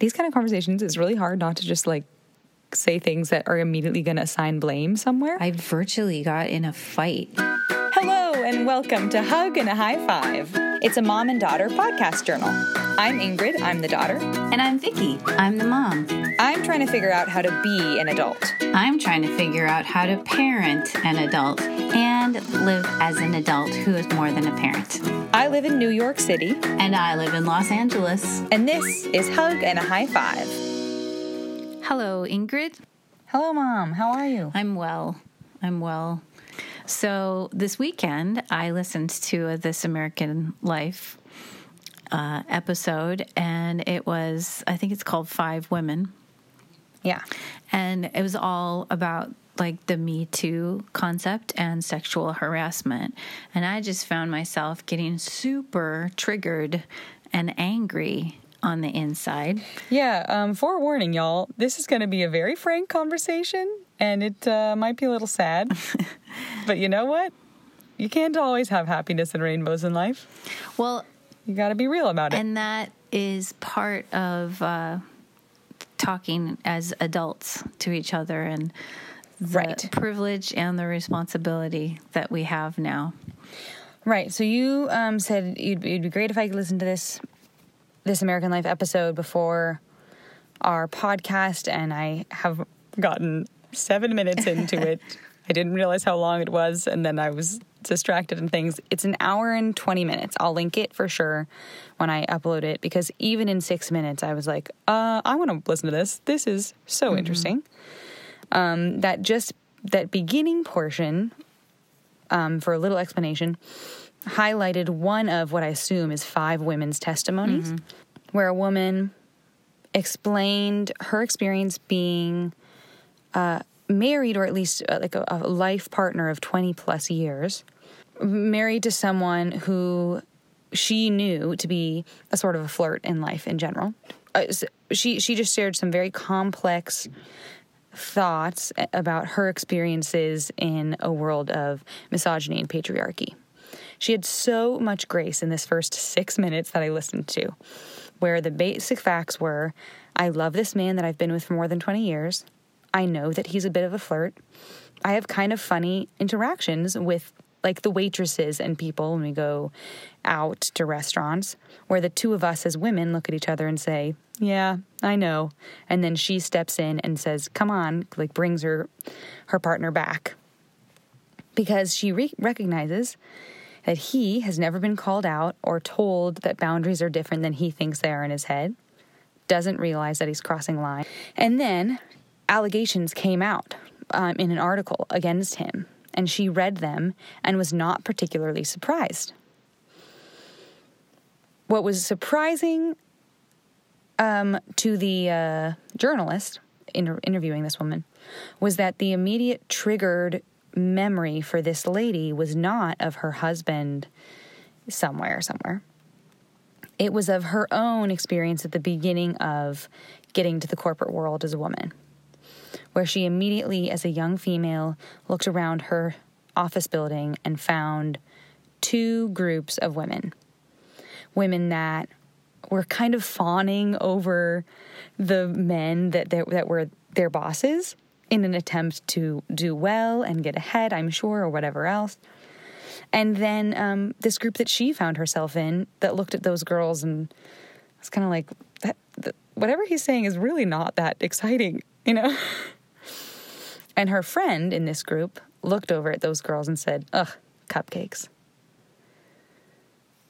these kind of conversations, it's really hard not to just like say things that are immediately going to assign blame somewhere. I virtually got in a fight. And welcome to Hug and a High Five. It's a mom and daughter podcast journal. I'm Ingrid, I'm the daughter. And I'm Vicky. I'm the mom. I'm trying to figure out how to be an adult. I'm trying to figure out how to parent an adult and live as an adult who is more than a parent. I live in New York City, And I live in Los Angeles. and this is Hug and a High Five. Hello, Ingrid. Hello, Mom. How are you? I'm well. I'm well. So this weekend, I listened to a This American Life uh, episode, and it was, I think it's called Five Women. Yeah. and it was all about like the me too concept and sexual harassment and i just found myself getting super triggered and angry on the inside Yeah, um, forewarning, y'all. This is going to be a very frank conversation, and it uh, might be a little sad. but you know what? You can't always have happiness and rainbows in life. well You got to be real about it. and that is part of uh, talking as adults to each other and the Right. privilege and the responsibility that we have now right. So you um, said you'd, it'd be great if I could listen to this this American Life episode before our podcast, and I have gotten seven minutes into it. I didn't realize how long it was, and then I was distracted and things. It's an hour and 20 minutes. I'll link it for sure when I upload it because even in six minutes, I was like, uh, I want to listen to this. This is so interesting. Um, that just that beginning portion, um, for a little explanation, highlighted one of what I assume is five women's testimonies, where a woman explained her experience being uh, married or at least uh, like a, a life partner of 20 plus years, married to someone who she knew to be a sort of a flirt in life in general. Uh, she she just shared some very complex thoughts about her experiences in a world of misogyny and patriarchy. She had so much grace in this first six minutes that I listened to, where the basic facts were I love this man that I've been with for more than 20 years. I know that he's a bit of a flirt. I have kind of funny interactions with like the waitresses and people when we go out to restaurants where the two of us as women look at each other and say, "Yeah, I know." And then she steps in and says, "Come on," like brings her her partner back. Because she re- recognizes that he has never been called out or told that boundaries are different than he thinks they are in his head, doesn't realize that he's crossing line. And then allegations came out um, in an article against him, and she read them and was not particularly surprised. What was surprising um, to the uh, journalist inter- interviewing this woman was that the immediate triggered memory for this lady was not of her husband somewhere, somewhere. It was of her own experience at the beginning of getting to the corporate world as a woman, where she immediately, as a young female, looked around her office building and found two groups of women. Women that were kind of fawning over the men that, that, that were their bosses in an attempt to do well and get ahead, I'm sure, or whatever else. And then um, this group that she found herself in that looked at those girls and was kind of like, that, that, whatever he's saying is really not that exciting, you know? and her friend in this group looked over at those girls and said, ugh, cupcakes.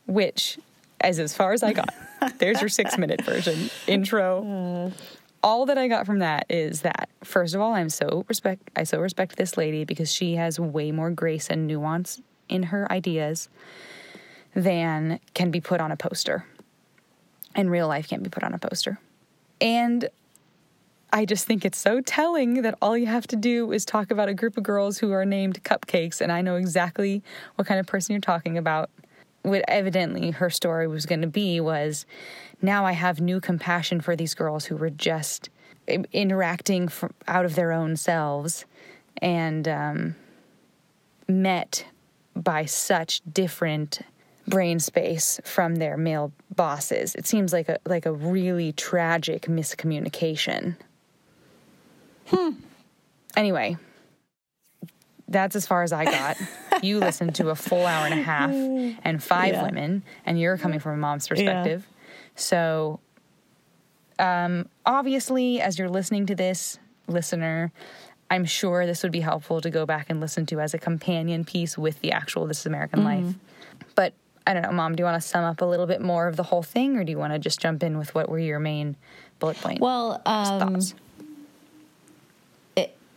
Which, as as far as I got, there's your six minute version intro. All that I got from that is that first of all, I'm so respect I so respect this lady because she has way more grace and nuance in her ideas than can be put on a poster. And real life can't be put on a poster. And I just think it's so telling that all you have to do is talk about a group of girls who are named cupcakes, and I know exactly what kind of person you're talking about. What evidently her story was going to be was now I have new compassion for these girls who were just interacting from, out of their own selves and um, met by such different brain space from their male bosses. It seems like a like a really tragic miscommunication. Hmm. Anyway, that's as far as I got. you listened to a full hour and a half and five Yeah. women, and you're coming from a mom's perspective. So, um, obviously, as you're listening to this, listener, I'm sure this would be helpful to go back and listen to as a companion piece with the actual This Is American Mm-hmm. Life. But I don't know, Mom, do you want to sum up a little bit more of the whole thing, or do you want to just jump in with what were your main bullet points? Well, um, thoughts?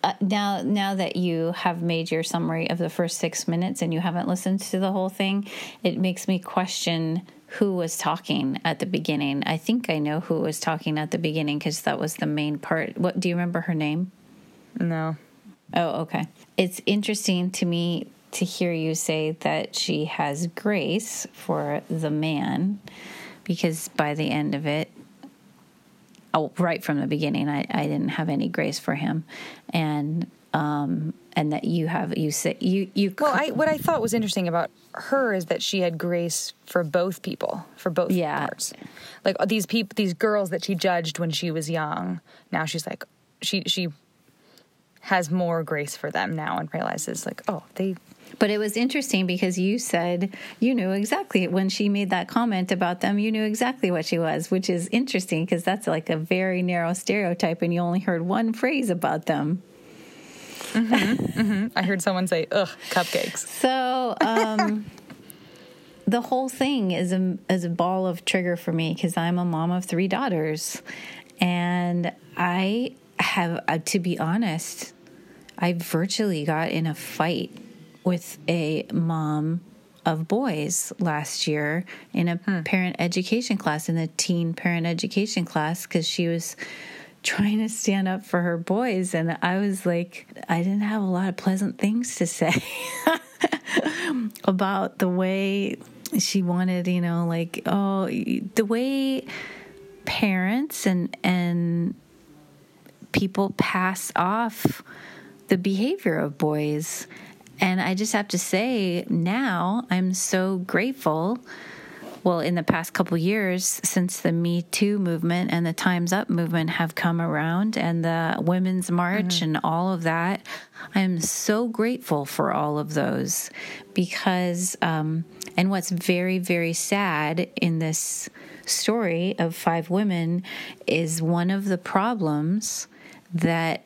Uh, now now that you have made your summary of the first six minutes and you haven't listened to the whole thing, it makes me question who was talking at the beginning. I think I know who was talking at the beginning because that was the main part. What do you remember her name? No. Oh, okay. It's interesting to me to hear you say that she has grace for the man because by the end of it, right from the beginning, I, I didn't have any grace for him. And, um, and that you have, you say, you, you, Well, I what I thought was interesting about her is that she had grace for both people, for both Yeah. parts. Like uh, these people, these girls that she judged when she was young. Now she's like, she she has more grace for them now and realizes like, oh, they But it was interesting because you said you knew exactly when she made that comment about them, you knew exactly what she was, which is interesting because that's like a very narrow stereotype and you only heard one phrase about them. I heard someone say, ugh, cupcakes. So, um, the whole thing is a, is a ball of trigger for me because I'm a mom of three daughters. And I have, uh, to be honest, I virtually got in a fight with a mom of boys last year in a hmm. parent education class, in the teen parent education class, because she was trying to stand up for her boys. And I was like, I didn't have a lot of pleasant things to say about the way she wanted, you know, like, oh, the way parents and, and, people pass off the behavior of boys. And I just have to say, now I'm so grateful. Well, in the past couple years, since the Me Too movement and the Time's Up movement have come around and the Women's March and all of that, I'm so grateful for all of those because, um, and what's very, very sad in this story of five women is one of the problems that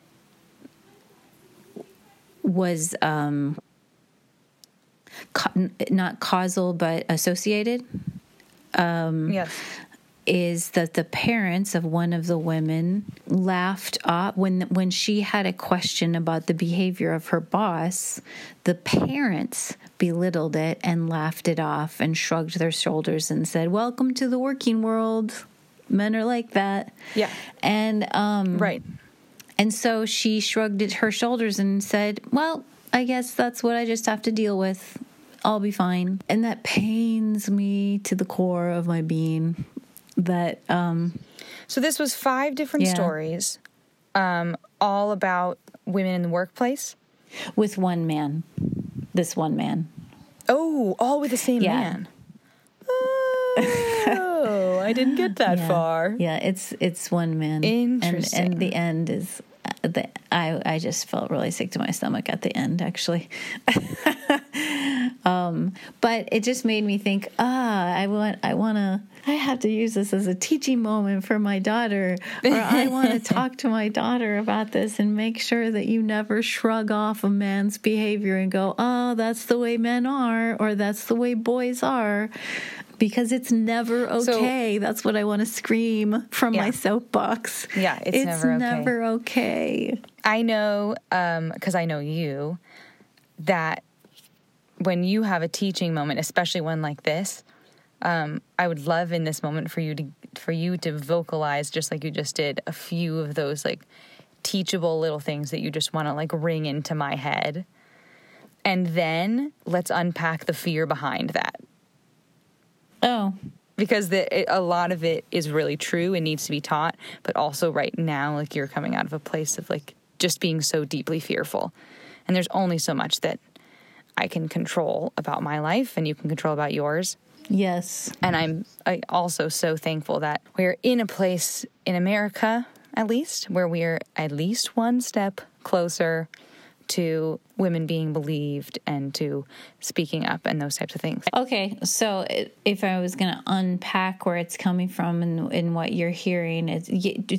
was um, not causal but associated yes. is that the parents of one of the women laughed off when when she had a question about the behavior of her boss the parents belittled it and laughed it off and shrugged their shoulders and said welcome to the working world men are like that Yeah. and um Right. And so she shrugged her shoulders and said, Well, I guess that's what I just have to deal with. I'll be fine. And that pains me to the core of my being that, um, So this was five different Yeah. stories, um, all about women in the workplace. with one man, this one man. Oh, all with the same Yeah. man. Oh, I didn't get that yeah. far. Yeah, it's it's one man. Interesting. And, and the end is uh, the I I just felt really sick to my stomach at the end actually. um, but it just made me think. Ah, I want I want to. I have to use this as a teaching moment for my daughter, or I want to talk to my daughter about this and make sure that you never shrug off a man's behavior and go, "Oh, that's the way men are," or "That's the way boys are." Because it's never So- okay. That's what I want to scream from my soapbox. Yeah, it's never okay. never okay. I know, because I know you, that when you have a teaching moment, especially one like this, um, I would love in this moment for you to for you to vocalize just like you just did a few of those like teachable little things that you just want to like ring into my head, and then let's unpack the fear behind that Oh, because the, it, a lot of it is really true and needs to be taught but also right now like you're coming out of a place of like just being so deeply fearful. And there's only so much that i can control about my life and you can control about yours. Yes. And I'm I also so thankful that we're in a place in America, at least, where we're at least one step closer to women being believed and to speaking up and those types of things. Okay, so if I was going to unpack where it's coming from and, and what you're hearing, it's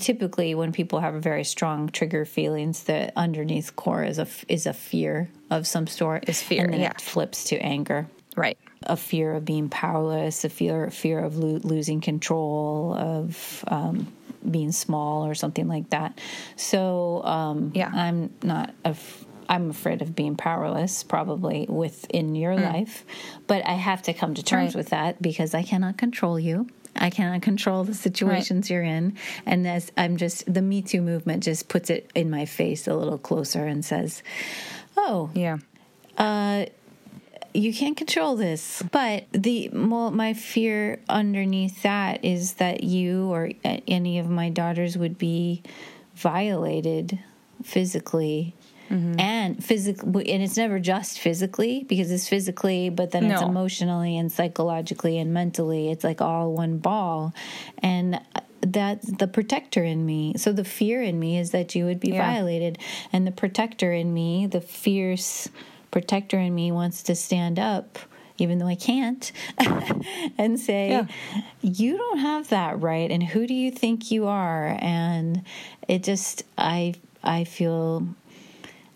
typically when people have very strong trigger feelings, the underneath core is a is a fear of some sort. Is fear, and then yeah. it flips to anger. Right. a fear of being powerless, a fear fear of lo- losing control, of um, being small or something like that. So um, Yeah. I'm not. Af- I'm afraid of being powerless, probably within your life, but I have to come to terms Mm. Right. with that because I cannot control you. I cannot control the situations you're in, and as I'm just the Me Too movement just puts it in my face a little closer and says, "Oh, Yeah. you can't control this. But the well, my fear underneath that is that you or any of my daughters would be violated physically. Mm-hmm. And physically, and it's never just physically because it's physically, but then it's emotionally and psychologically and mentally. It's like all one ball, and uh, that's the protector in me. So the fear in me is that you would be Yeah. violated, and the protector in me, the fierce protector in me, wants to stand up, even though I can't, and say, Yeah. "You don't have that right, and who do you think you are?" And it just, I, I feel,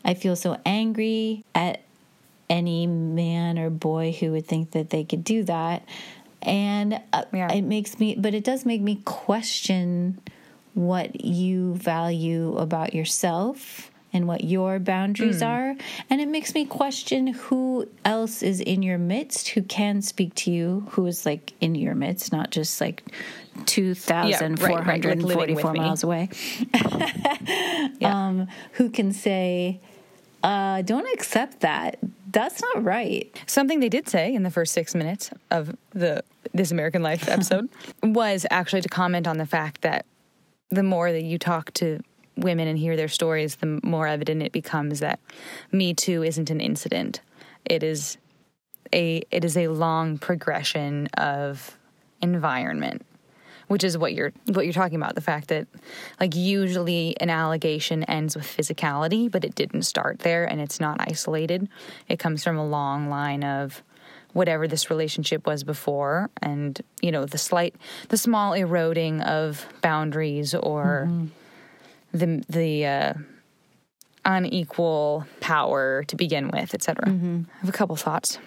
I feel so angry at any man or boy who would think that they could do that. And uh, Yeah. it makes me, but it does make me question what you value about yourself and what your boundaries are. And it makes me question who else is in your midst who can speak to you, who is like in your midst, not just like right, 2,444 living with me. miles away um, who can say, uh, "Don't accept that. That's not right." Something they did say in the first six minutes of the This American Life episode was actually to comment on the fact that the more that you talk to women and hear their stories, the more evident it becomes that Me Too isn't an incident. It is a it is a long progression of environment which is what you're what you're talking about the fact that like usually an allegation ends with physicality but it didn't start there and it's not isolated. It comes from a long line of whatever this relationship was before and you know the slight the small eroding of boundaries or the the uh, unequal power to begin with etc i have a couple thoughts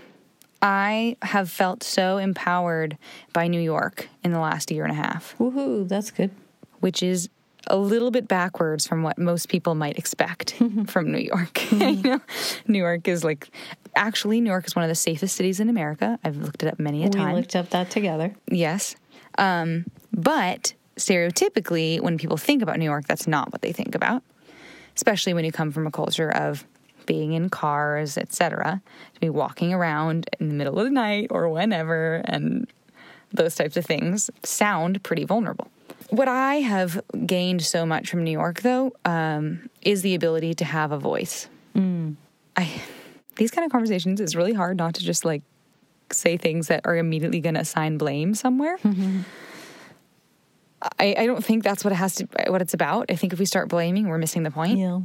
I have felt so empowered by New York in the last year and a half, Woohoo! That's good. which is a little bit backwards from what most people might expect from New York. you know, New York is like, actually, New York is one of the safest cities in America. I've looked it up many a time. We looked up that together. yes. Um, but stereotypically, when people think about New York, that's not what they think about, especially when you come from a culture of being in cars, etc., to be walking around in the middle of the night or whenever, and those types of things sound pretty vulnerable. What I have gained so much from New York, though, um, is the ability to have a voice. I these kind of conversations is really hard not to just like say things that are immediately going to assign blame somewhere. I, I don't think that's what it has to what it's about. I think if we start blaming, we're missing the point Yeah.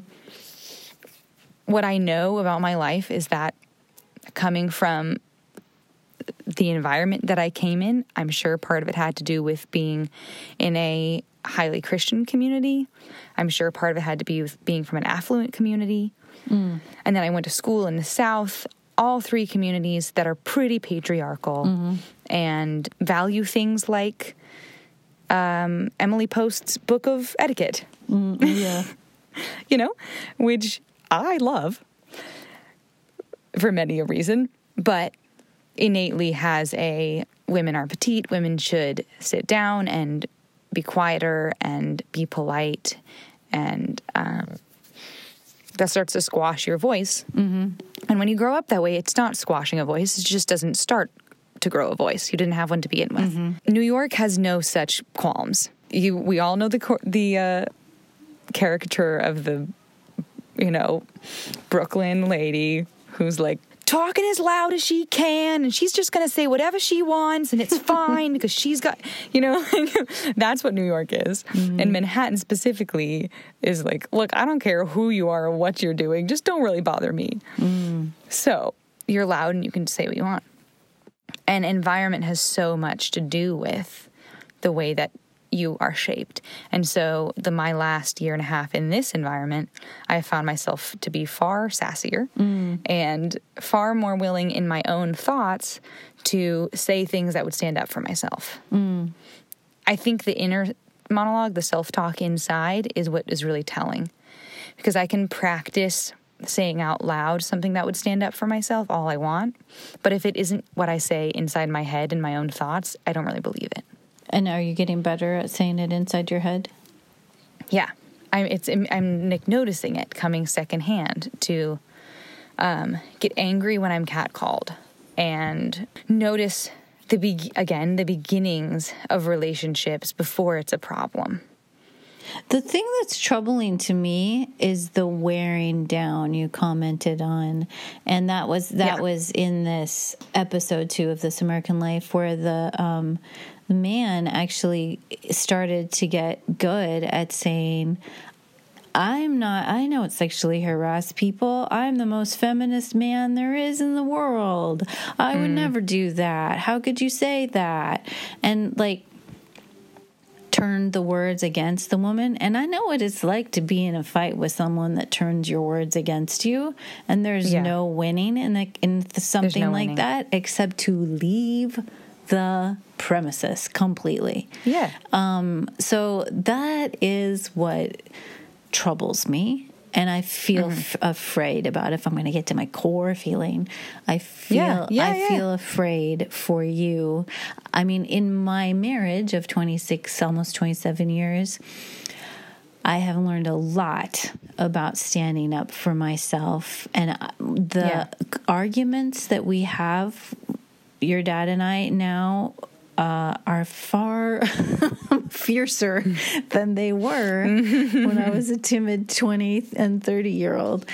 What I know about my life is that coming from the environment that I came in, I'm sure part of it had to do with being in a highly Christian community. I'm sure part of it had to be with being from an affluent community. Mm. And then I went to school in the South, all three communities that are pretty patriarchal mm-hmm. and value things like um, Emily Post's book of etiquette mm, Yeah. you know, which I love for many a reason, but innately has a women are petite, women should sit down and be quieter and be polite, and um, that starts to squash your voice. Mm-hmm. And when you grow up that way, it's not squashing a voice, it just doesn't start to grow a voice. You didn't have one to begin with. New York has no such qualms. You, we all know the the uh, caricature of the, you know, Brooklyn lady who's like talking as loud as she can and she's just going to say whatever she wants and it's fine because she's got, you know, that's what New York is. Mm-hmm. And Manhattan specifically is like, look, I don't care who you are or what you're doing, just don't really bother me. Mm. So you're loud and you can say what you want. And environment has so much to do with the way that you are shaped. And so, the my last year and a half in this environment, I found myself to be far sassier mm. and far more willing in my own thoughts to say things that would stand up for myself. Mm. I think the inner monologue, the self talk inside, is what is really telling because I can practice saying out loud something that would stand up for myself all I want. But if it isn't what I say inside my head and my own thoughts, I don't really believe it. And are you getting better at saying it inside your head? Yeah, I'm. It's. I'm noticing it coming secondhand to um, get angry when I'm catcalled and notice the be- again the beginnings of relationships before it's a problem. The thing that's troubling to me is the wearing down you commented on, and that was that yeah. was in this episode two of This American Life, where the um, the man actually started to get good at saying, I'm not, I don't sexually harass people. I'm the most feminist man there is in the world. I would mm. never do that. How could you say that? And like, turned the words against the woman. And I know what it's like to be in a fight with someone that turns your words against you, and there's yeah. no winning in, the, in something no like winning. that except to leave the premises completely. Yeah. Um, so that is what troubles me. And I feel mm-hmm. f- afraid about if I'm going to get to my core feeling. I feel yeah, yeah, I yeah. feel afraid for you. I mean, in my marriage of 26, almost 27 years, I have learned a lot about standing up for myself and uh, the arguments that we have your dad and I now uh, are far fiercer than they were when I was a timid 20 and 30 year old.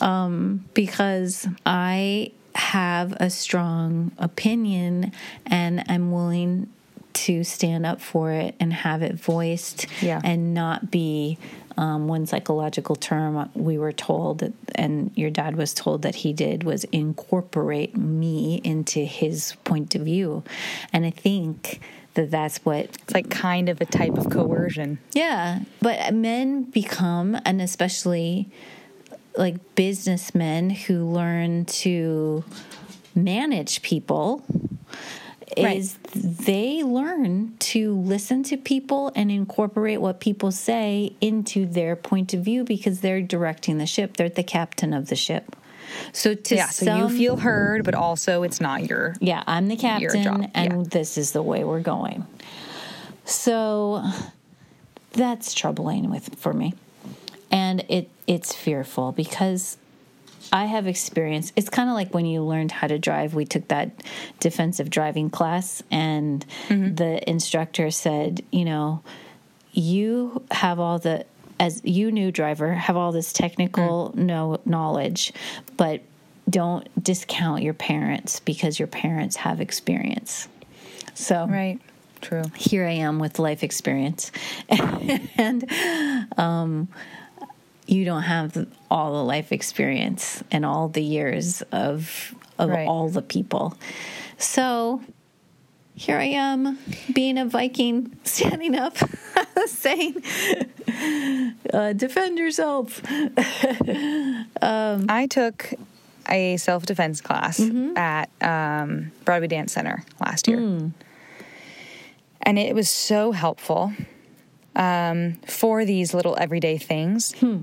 Um, because I have a strong opinion and I'm willing to stand up for it and have it voiced yeah. and not be um, one psychological term we were told, and your dad was told that he did, was incorporate me into his point of view. And I think that that's what it's like kind of a type of coercion. Yeah, but men become, and especially like businessmen who learn to manage people is right. they learn to listen to people and incorporate what people say into their point of view because they're directing the ship. They're the captain of the ship. So to yeah, so you feel heard, but also it's not your yeah. I'm the captain, and yeah. this is the way we're going. So that's troubling with for me, and it it's fearful because I have experience. It's kind of like when you learned how to drive. We took that defensive driving class, and mm-hmm. the instructor said, you know, you have all the as you new driver have all this technical mm. no knowledge, but don't discount your parents because your parents have experience. So right. True. Here I am with life experience. and um, you don't have all the life experience and all the years of of right. all the people. So here I am being a Viking, standing up, saying, uh, "Defend yourself." um, I took a self defense class mm-hmm. at um, Broadway Dance Center last year, mm. and it was so helpful um, for these little everyday things. Hmm.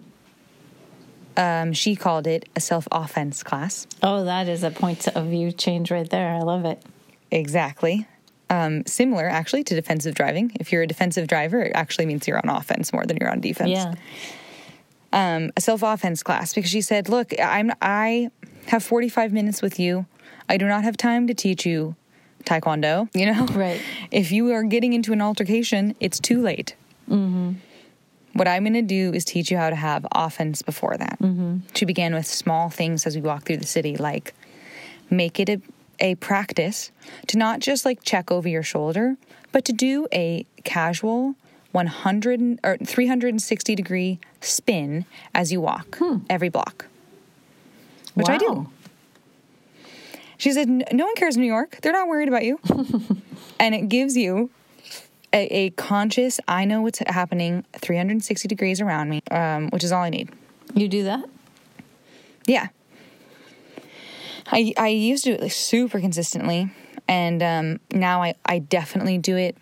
Um, she called it a self offense class. Oh, that is a point of view change right there. I love it. Exactly. Um, similar, actually, to defensive driving. If you're a defensive driver, it actually means you're on offense more than you're on defense. Yeah. Um, a self offense class because she said, "Look, I'm I have 45 minutes with you. I do not have time to teach you taekwondo. You know, right? If you are getting into an altercation, it's too late." Mm-hmm. What I'm going to do is teach you how to have offense before that. Mm-hmm. She began with small things as we walk through the city, like make it a, a practice to not just like check over your shoulder, but to do a casual 100 or 360 degree spin as you walk every block, which I do. She said, No one cares in New York. They're not worried about you. and it gives you a, a conscious, I know what's happening 360 degrees around me, um, which is all I need. You do that? Yeah. I, I used to do it like super consistently. And um, now I, I definitely do it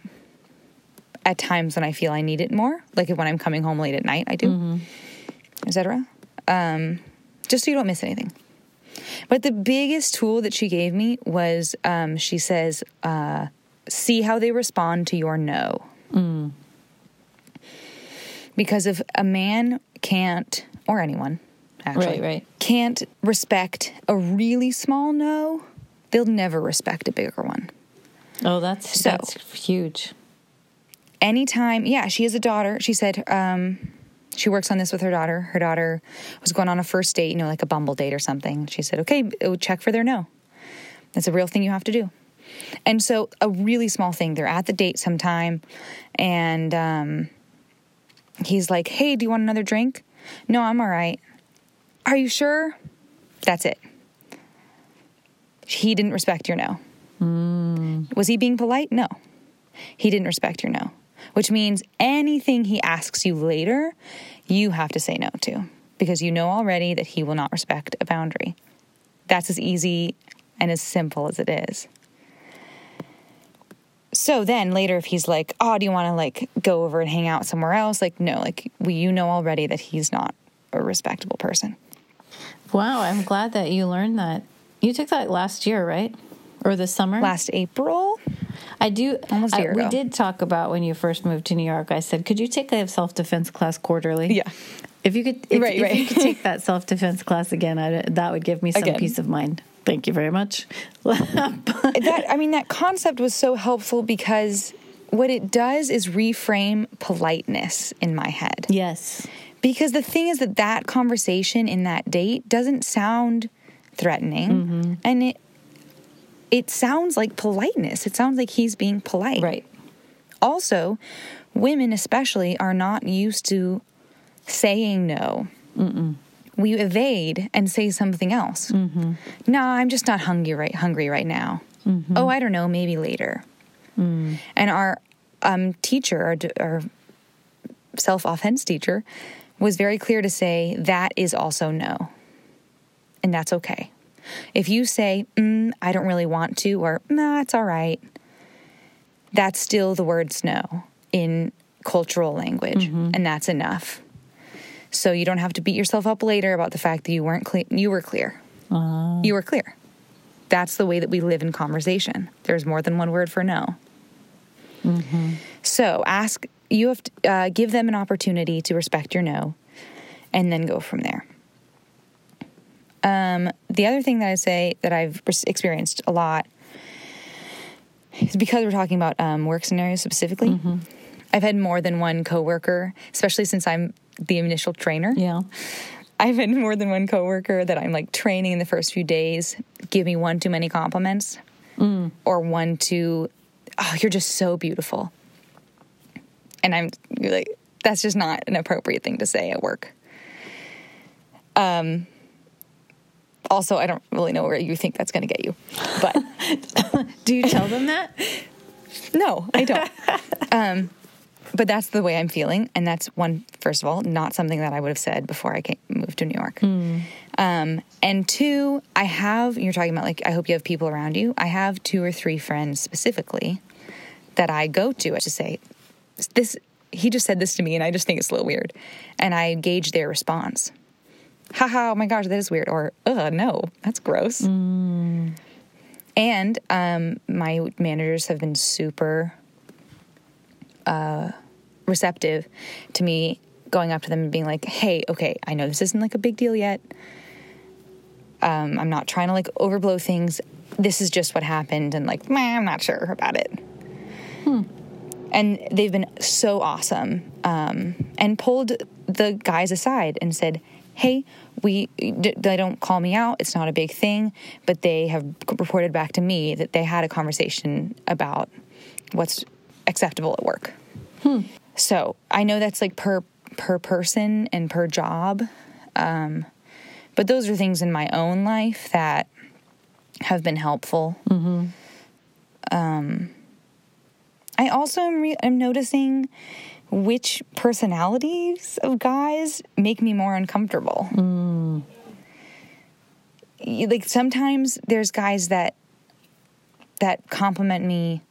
at times when I feel I need it more, like when I'm coming home late at night, I do, etc. Um, just so you don't miss anything. But the biggest tool that she gave me was um, she says, uh, see how they respond to your no. Because if a man can't, or anyone actually, Right, right. can't respect a really small no, they'll never respect a bigger one. Oh, that's So- that's huge. anytime yeah she has a daughter she said um she works on this with her daughter her daughter was going on a first date you know like a bumble date or something she said okay check for their no that's a real thing you have to do and so a really small thing they're at the date sometime and um he's like hey do you want another drink? No i'm all right. Are you sure? That's it. He didn't respect your no. Was he being polite? No. He didn't respect your no, which means anything he asks you later, you have to say no to because you know already that he will not respect a boundary. That's as easy and as simple as it is. So then later, if he's like, "Oh, do you want to like go over and hang out somewhere else?" Like, no, like we, you know already that he's not a respectable person. Wow, I'm glad that you learned that. You took that last year, right? Or this summer? Last April, I do. Almost a I- year we ago. did talk about when you first moved to New York. I said, "Could you take a self defense class quarterly?" Yeah. If you could, if, Right, if right. you could take that self defense class again, I, that would give me some Again. peace of mind. Thank you very much. that I mean that concept was so helpful because what it does is reframe politeness in my head. yes. Because the thing is that that conversation in that date doesn't sound threatening Mm-hmm. and it it sounds like politeness. It sounds like he's being polite. Right. Also, women especially are not used to saying no. We evade and say something else. Mm-hmm. No, I'm just not hungry right hungry right now. Mm-hmm. Oh, I don't know, maybe later. Mm. And our um, teacher, our, our self offense teacher, was very clear to say that is also no. And that's okay. If you say, mm, I don't really want to, or nah, it's all right, that's still the words no in cultural language, and that's enough. So you don't have to beat yourself up later about the fact that you weren't clear. You were clear. You were clear. That's the way that we live in conversation. There's more than one word for no. So ask. You have to uh, give them an opportunity to respect your no, and then go from there. Um, the other thing that I say that I've experienced a lot is because we're talking about um, work scenarios specifically. I've had more than one coworker, especially since I'm the initial trainer. Yeah. I've had more than one coworker that I'm like training in the first few days give me one too many compliments or one too, oh, you're just so beautiful. And I'm like, that's just not an appropriate thing to say at work. Um, also, I don't really know where you think that's going to get you, but Do you tell them that? no, I don't. um, but that's the way I'm feeling, and that's one. First of all, not something that I would have said before I came, moved to New York. Um, and two, I have. You're talking about like I hope you have people around you. I have two or three friends specifically that I go to to say this. He just said this to me, and I just think it's a little weird, and I gauge their response. Haha! Oh my gosh, that is weird. Or ugh, no, that's gross. And um, my managers have been super uh, receptive to me going up to them and being like, hey, okay, I know this isn't like a big deal yet. Um, I'm not trying to like overblow things. This is just what happened. And like, I'm not sure about it. And they've been so awesome um, and pulled the guys aside and said, hey, we they don't call me out. It's not a big thing, but they have reported back to me that they had a conversation about what's acceptable at work. So I know that's like per per person and per job, um, but those are things in my own life that have been helpful. Um, I also am, re- am noticing which personalities of guys make me more uncomfortable. Y- Like sometimes there's guys that that compliment me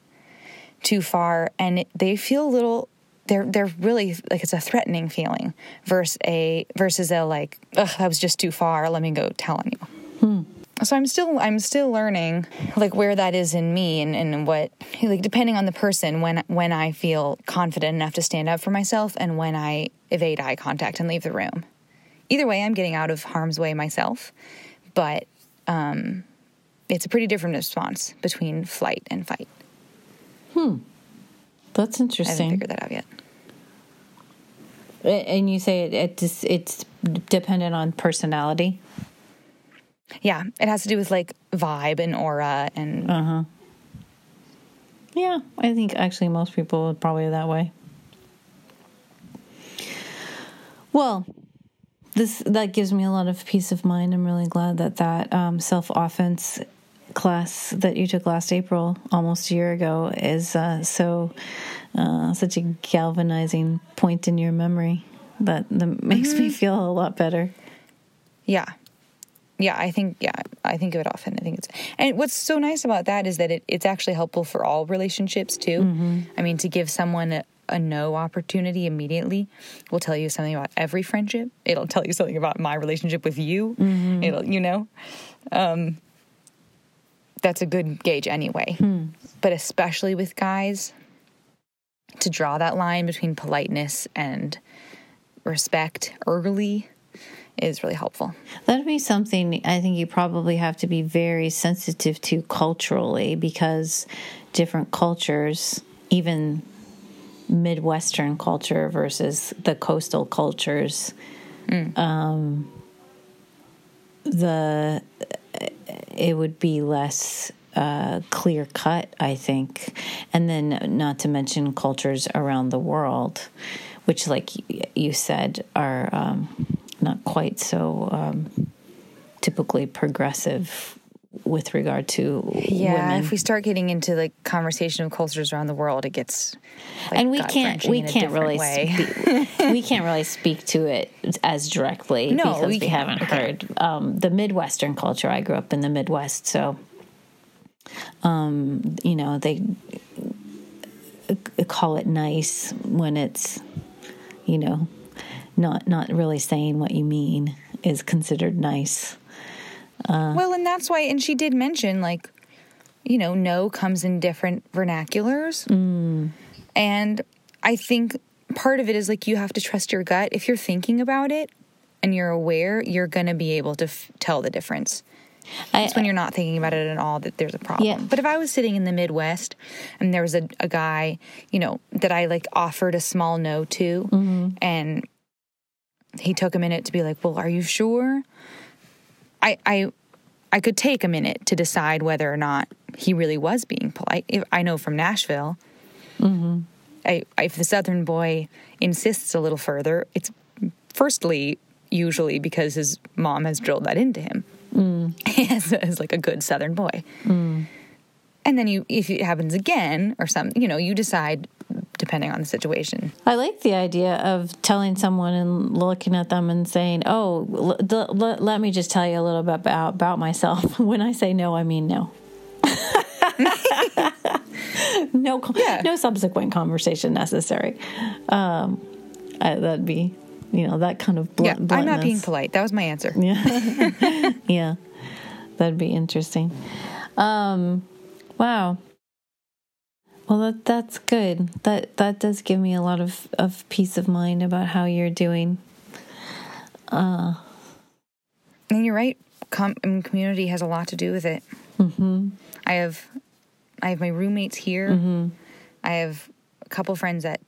too far, and they feel a little. They're they're really like it's a threatening feeling versus a versus a like ugh that was just too far. Let me go tell on you. So I'm still I'm still learning like where that is in me and, and what like depending on the person when when I feel confident enough to stand up for myself and when I evade eye contact and leave the room. Either way, I'm getting out of harm's way myself, but um, it's a pretty different response between flight and fight. That's interesting. I haven't figured that out yet. And you say it, it just, it's dependent on personality. Yeah, it has to do with like vibe and aura and Uh-huh. Yeah, I think actually most people would probably that way. Well, this that gives me a lot of peace of mind. I'm really glad that that um, self offense class that you took last April, almost a year ago, is uh, so uh, such a galvanizing point in your memory that, that makes me feel a lot better. Yeah. Yeah, I think yeah, I think of it often. I think it's and what's so nice about that is that it, it's actually helpful for all relationships too. I mean, to give someone a, a no opportunity immediately will tell you something about every friendship. It'll tell you something about my relationship with you. It'll you know. Um that's a good gauge anyway. But especially with guys to draw that line between politeness and respect early is really helpful. That'd be something I think you probably have to be very sensitive to culturally because different cultures, even Midwestern culture versus the coastal cultures, um, the it would be less uh, clear cut, I think, and then not to mention cultures around the world, which, like you said, are um, not quite so um, typically progressive with regard to Yeah, women. if we start getting into like conversation of cultures around the world, it gets like, and we can't we can't really speak, we can't really speak to it as directly No, because we we, haven't heard um, the Midwestern culture. I grew up in the Midwest, so um, you know they call it nice when it's you know not not really saying what you mean is considered nice. Well, and that's why, and she did mention like, you know, no comes in different vernaculars, and I think part of it is like you have to trust your gut. If you're thinking about it and you're aware, you're gonna be able to f- tell the difference. It's when you're not thinking about it at all that there's a problem. Yeah. But if I was sitting in the Midwest and there was a, a guy, you know, that I like offered a small no to, Mm-hmm. and he took a minute to be like, "Well, are you sure?" I I I could take a minute to decide whether or not he really was being polite. I know from Nashville, Mm-hmm. I, if the Southern boy insists a little further, it's firstly usually because his mom has drilled that into him as, as like a good Southern boy. And then you, if it happens again or something, you know, you decide depending on the situation. I like the idea of telling someone and looking at them and saying, "Oh, l- l- l- let me just tell you a little bit about about myself." When I say no, I mean no. no, Yeah. no subsequent conversation necessary. Um, I, that'd be, you know, that kind of blunt, yeah, I'm not being polite. That was my answer. Yeah. yeah. That'd be interesting. Um wow. Well that that's good. That that does give me a lot of, of peace of mind about how you're doing. And you're right. Com- community has a lot to do with it. Mm-hmm. I have, I have my roommates here. Mm-hmm. I have a couple friends that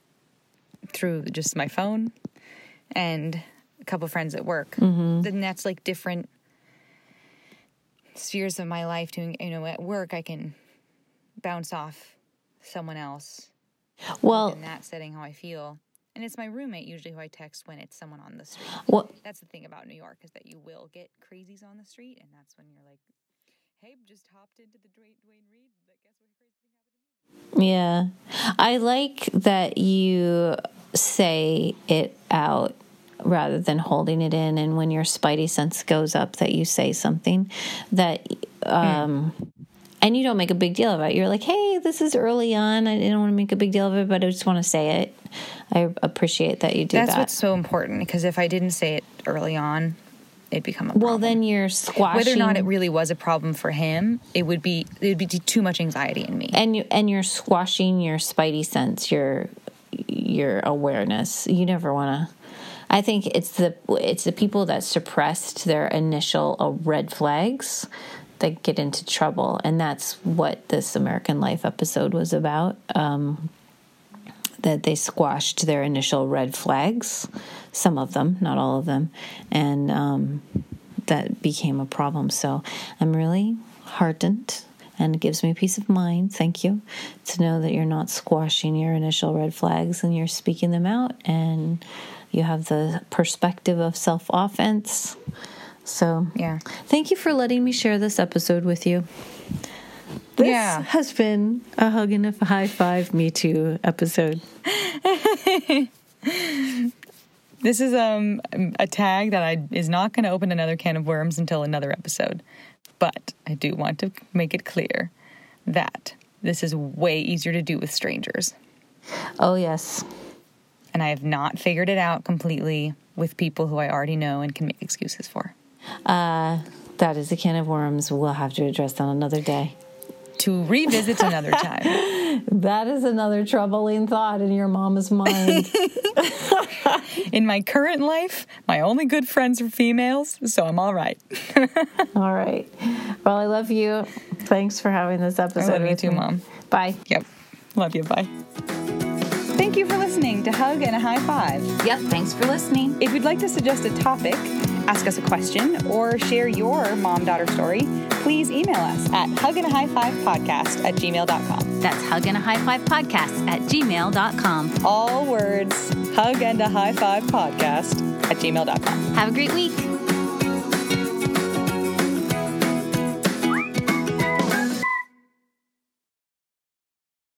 through just my phone, and a couple friends at work. Then that's like different spheres of my life. Doing you know at work, I can bounce off someone else Well, in that setting how I feel. And it's my roommate usually who I text when it's someone on the street. well, That's the thing about New York is that you will get crazies on the street, and that's when you're like, "Hey, just hopped into the Duane, Duane Reade. But guess what crazy thing happened to me?" Yeah. I like that you say it out rather than holding it in and when your spidey sense goes up that you say something that um and you don't make a big deal of it. You're like, "Hey, this is early on. I didn't want to make a big deal of it, but I just want to say it." I appreciate that you do that. That's that. what's so important because if I didn't say it early on, it'd become a problem. well, then you're squashing whether or not it really was a problem for him, it would be it would be too much anxiety in me. and you and you're squashing your spidey sense your your awareness you never want to i think it's the it's the people that suppressed their initial uh, red flags that get into trouble and that's what this american life episode was about um that they squashed their initial red flags some of them not all of them and um that became a problem so i'm really heartened and it gives me peace of mind. Thank you to know that you're not squashing your initial red flags and you're speaking them out, and you have the perspective of self offense. So, Yeah. thank you for letting me share this episode with you. This Yeah. has been a hug and a high five me too episode. This is um a tag that I is not going to open another can of worms until another episode. But I do want to make it clear that this is way easier to do with strangers. Oh yes, And I have not figured it out completely with people who I already know and can make excuses for. Uh, that is a can of worms. We'll have to address that another day. To revisit another time. That is another troubling thought in your mama's mind. In my current life, my only good friends are females, so I'm all right. All right. Well, I love you. Thanks for having this episode. I love you too, me. Mom. Bye. Yep. Love you. Bye. Thank you for listening to Hug and a High Five. Yep. Thanks for listening. If you'd like to suggest a topic, ask us a question, or share your mom daughter story, please email us at hugandahighfivepodcast at gmail.com. That's hug and a high five podcast at gmail.com. All words, hug and a high five podcast at gmail.com. Have a great week.